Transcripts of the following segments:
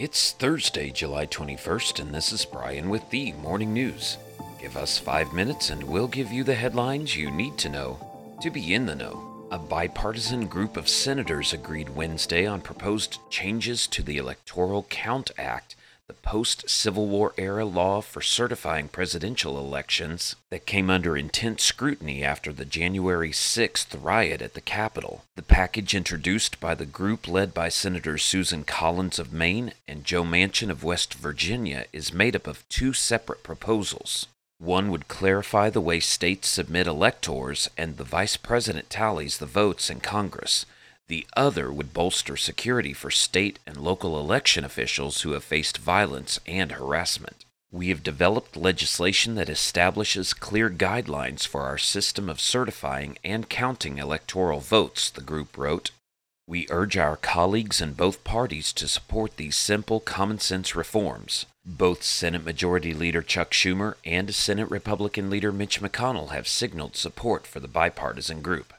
It's Thursday, July 21st, and this is Brian with the Morning News. Give us five minutes and we'll give you the headlines you need to know to be in the know. A bipartisan group of senators agreed Wednesday on proposed changes to the Electoral Count Act the post Civil War era law for certifying presidential elections that came under intense scrutiny after the January 6th riot at the Capitol. The package introduced by the group led by Senators Susan Collins of Maine and Joe Manchin of West Virginia is made up of two separate proposals. One would clarify the way states submit electors and the vice president tallies the votes in Congress. The other would bolster security for state and local election officials who have faced violence and harassment. We have developed legislation that establishes clear guidelines for our system of certifying and counting electoral votes, the group wrote. We urge our colleagues in both parties to support these simple common sense reforms. Both Senate Majority Leader Chuck Schumer and Senate Republican Leader Mitch McConnell have signaled support for the bipartisan group.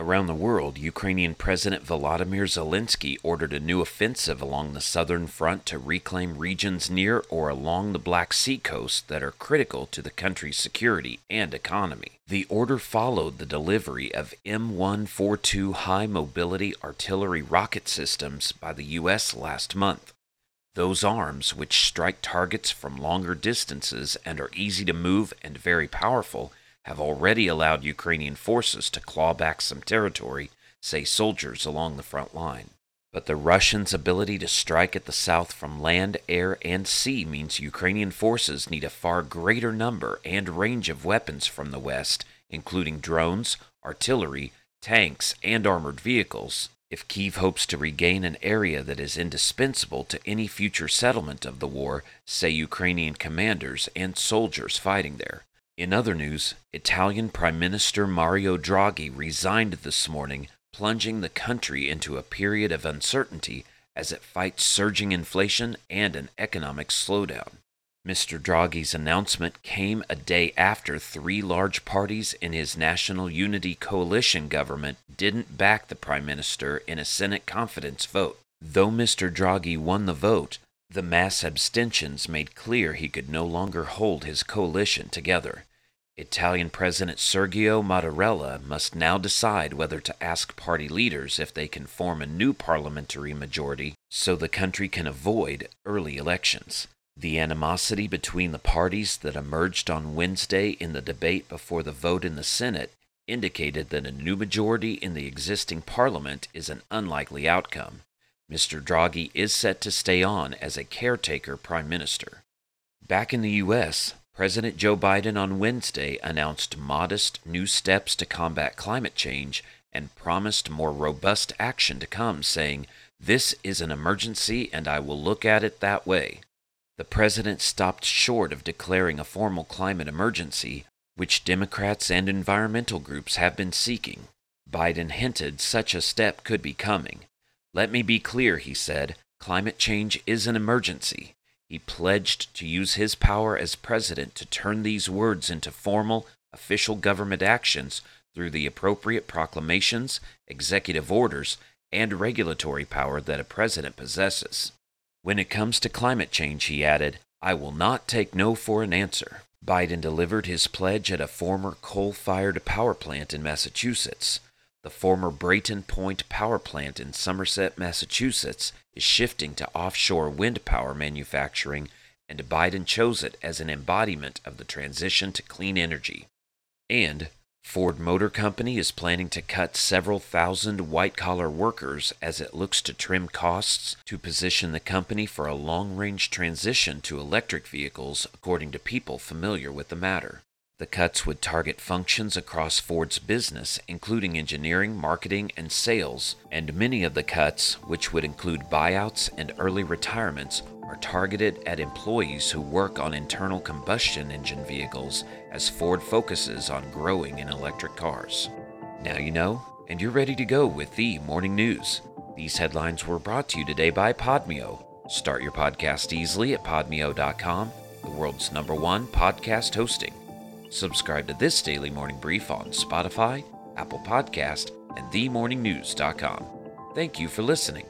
Around the world, Ukrainian President Volodymyr Zelensky ordered a new offensive along the southern front to reclaim regions near or along the Black Sea coast that are critical to the country's security and economy. The order followed the delivery of M142 high mobility artillery rocket systems by the U.S. last month. Those arms, which strike targets from longer distances and are easy to move and very powerful, have already allowed Ukrainian forces to claw back some territory, say soldiers along the front line. But the Russians' ability to strike at the south from land, air, and sea means Ukrainian forces need a far greater number and range of weapons from the west, including drones, artillery, tanks, and armored vehicles, if Kiev hopes to regain an area that is indispensable to any future settlement of the war, say Ukrainian commanders and soldiers fighting there. In other news, Italian Prime Minister Mario Draghi resigned this morning, plunging the country into a period of uncertainty as it fights surging inflation and an economic slowdown. Mr. Draghi's announcement came a day after three large parties in his National Unity Coalition government didn't back the Prime Minister in a Senate confidence vote. Though Mr. Draghi won the vote, the mass abstentions made clear he could no longer hold his coalition together. Italian President Sergio Mattarella must now decide whether to ask party leaders if they can form a new parliamentary majority so the country can avoid early elections. The animosity between the parties that emerged on Wednesday in the debate before the vote in the Senate indicated that a new majority in the existing parliament is an unlikely outcome. Mr. Draghi is set to stay on as a caretaker prime minister. Back in the U.S., President Joe Biden on Wednesday announced modest new steps to combat climate change and promised more robust action to come, saying, This is an emergency and I will look at it that way. The president stopped short of declaring a formal climate emergency, which Democrats and environmental groups have been seeking. Biden hinted such a step could be coming. Let me be clear, he said, climate change is an emergency. He pledged to use his power as president to turn these words into formal, official government actions through the appropriate proclamations, executive orders, and regulatory power that a president possesses. When it comes to climate change, he added, I will not take no for an answer. Biden delivered his pledge at a former coal fired power plant in Massachusetts. The former Brayton Point power plant in Somerset, Massachusetts, is shifting to offshore wind power manufacturing, and Biden chose it as an embodiment of the transition to clean energy. And Ford Motor Company is planning to cut several thousand white collar workers as it looks to trim costs to position the company for a long range transition to electric vehicles, according to people familiar with the matter. The cuts would target functions across Ford's business, including engineering, marketing, and sales, and many of the cuts, which would include buyouts and early retirements, are targeted at employees who work on internal combustion engine vehicles as Ford focuses on growing in electric cars. Now you know, and you're ready to go with the morning news. These headlines were brought to you today by Podmeo. Start your podcast easily at podmeo.com, the world's number one podcast hosting. Subscribe to this daily morning brief on Spotify, Apple Podcast, and themorningnews.com. Thank you for listening.